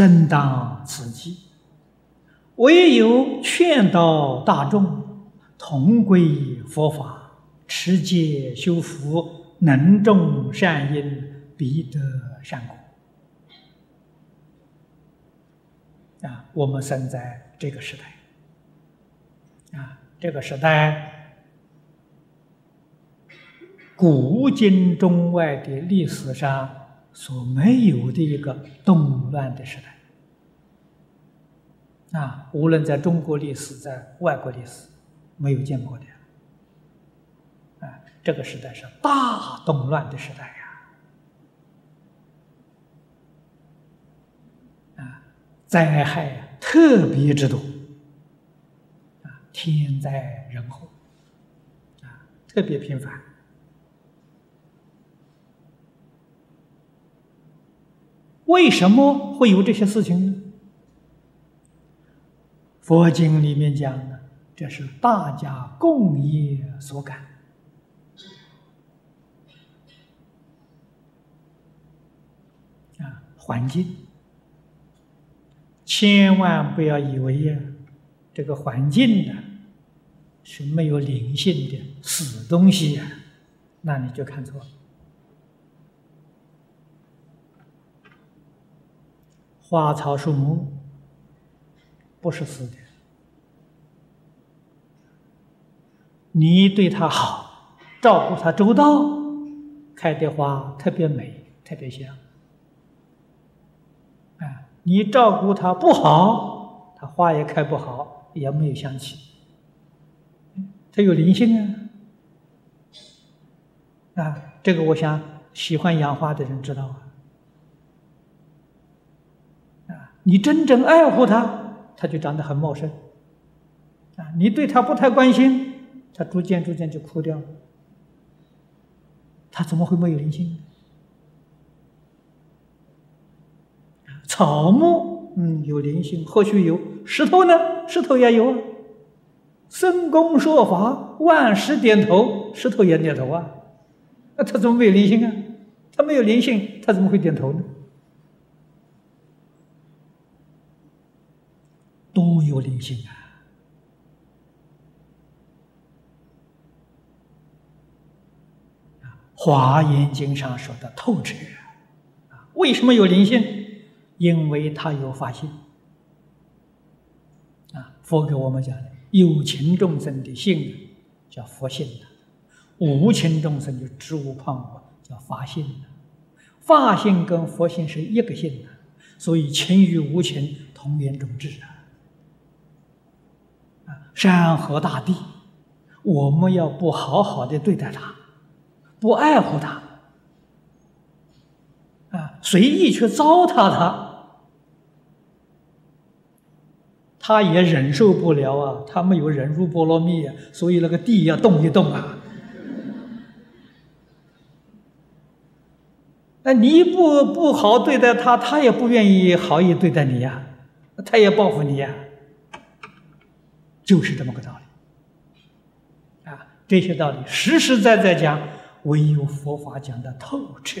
正当此际，唯有劝导大众同归佛法，持戒修福，能种善因，必得善果。啊，我们生在这个时代，啊，这个时代，古今中外的历史上。所没有的一个动乱的时代啊，无论在中国历史，在外国历史，没有见过的啊。这个时代是大动乱的时代呀，啊，灾害特别之多啊，天灾人祸啊，特别频繁。为什么会有这些事情呢？佛经里面讲的，这是大家共业所感啊，环境，千万不要以为呀，这个环境呢是没有灵性的死东西呀，那你就看错了。花草树木不是死的，你对它好，照顾它周到，开的花特别美，特别香。啊，你照顾它不好，它花也开不好，也没有香气。它有灵性啊！啊，这个我想喜欢养花的人知道啊。你真正爱护它，它就长得很茂盛。啊，你对它不太关心，它逐渐逐渐就枯掉了。它怎么会没有灵性？草木，嗯，有灵性，或许有。石头呢？石头也有啊。僧公说法，万石点头，石头也点头啊。那它怎么没有灵性啊？它没有灵性，它怎么会点头呢？都有灵性啊！《华严经》上说的透彻啊，为什么有灵性？因为他有发心啊。佛给我们讲的，有情众生的性叫佛性的，无情众生就知无胖物叫法性的。法性跟佛性是一个性的，所以情与无情同源种质啊。山河大地，我们要不好好的对待它，不爱护它，啊，随意去糟蹋它，他也忍受不了啊！他没有忍辱波罗蜜啊，所以那个地要动一动啊！那你不不好对待他，他也不愿意好意对待你呀，他也报复你呀。就是这么个道理，啊，这些道理实实在在讲，唯有佛法讲的透彻。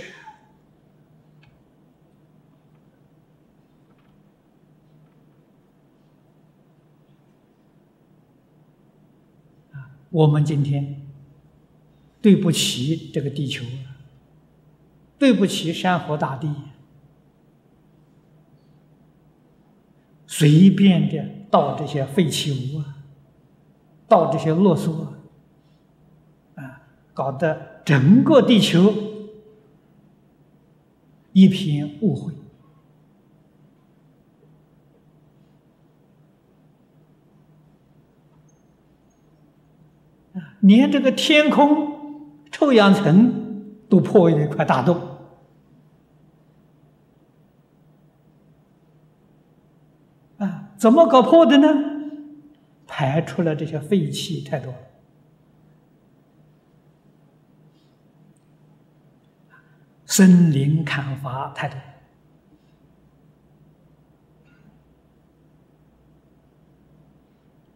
啊，我们今天对不起这个地球，对不起山河大地，随便的倒这些废弃物啊。到这些啰嗦啊，搞得整个地球一片误会，连这个天空臭氧层都破了一块大洞啊，怎么搞破的呢？排出了这些废气太多，森林砍伐太多，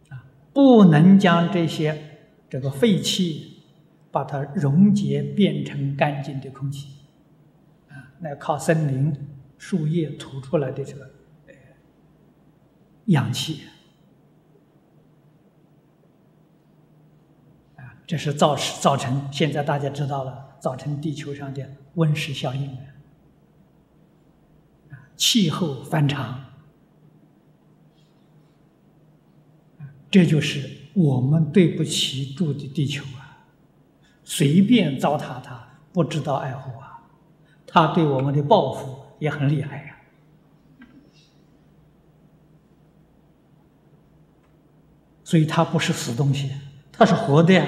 啊，不能将这些这个废气把它溶解变成干净的空气，啊，那靠森林树叶吐出来的这个氧气啊，这是造造成现在大家知道了，造成地球上的温室效应啊，气候反常这就是我们对不起住的地球啊，随便糟蹋它，不知道爱护啊，它对我们的报复也很厉害呀。所以它不是死东西，它是活的。啊，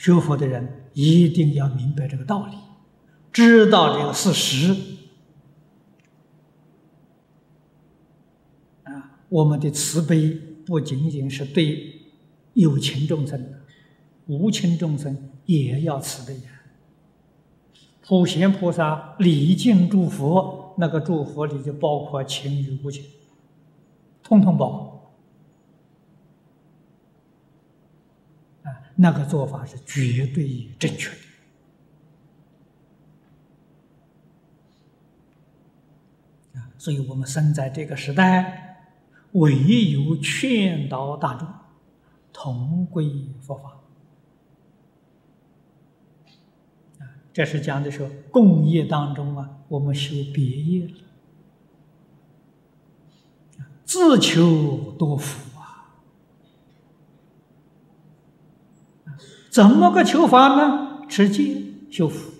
学佛的人一定要明白这个道理，知道这个事实。啊，我们的慈悲不仅仅是对有情众生的，无情众生也要慈悲呀。普贤菩萨礼敬诸佛。那个祝福里就包括情与无情，通通包括。啊，那个做法是绝对正确的。啊，所以我们生在这个时代，唯有劝导大众同归佛法。这是讲的说，共业当中啊，我们修别业了，自求多福啊！怎么个求法呢？持戒修福，《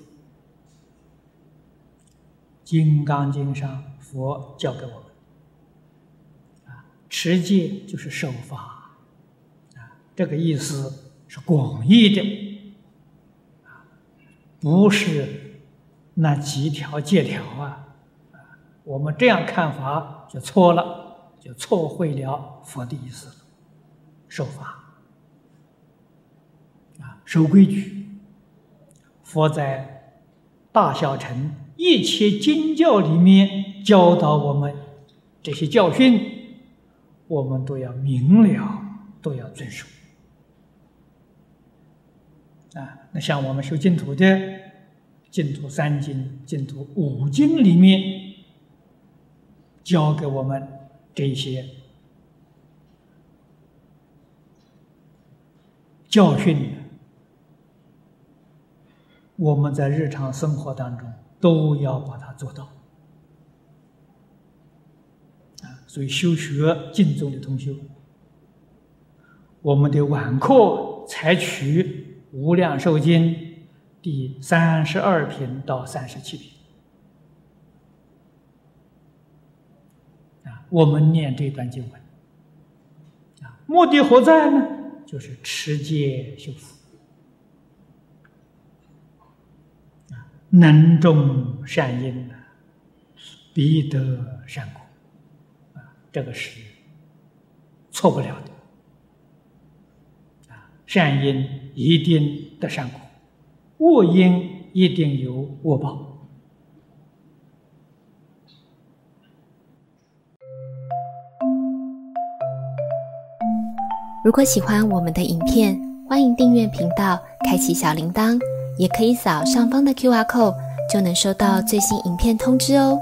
金刚经》上佛教给我们啊，持戒就是守法啊，这个意思是广义的。不是那几条戒条啊，啊，我们这样看法就错了，就错会了佛的意思了。守法，守规矩。佛在大小乘一切经教里面教导我们这些教训，我们都要明了，都要遵守。啊，那像我们修净土的净土三经、净土五经里面教给我们这些教训，我们在日常生活当中都要把它做到。啊，所以修学净宗的同修，我们的晚课采取。无量寿经第三十二品到三十七品啊，我们念这段经文啊，目的何在呢？就是持戒修福能种善因，必得善果啊，这个是错不了的。善因一定得善果，恶因一定有恶报。如果喜欢我们的影片，欢迎订阅频道，开启小铃铛，也可以扫上方的 Q R code，就能收到最新影片通知哦。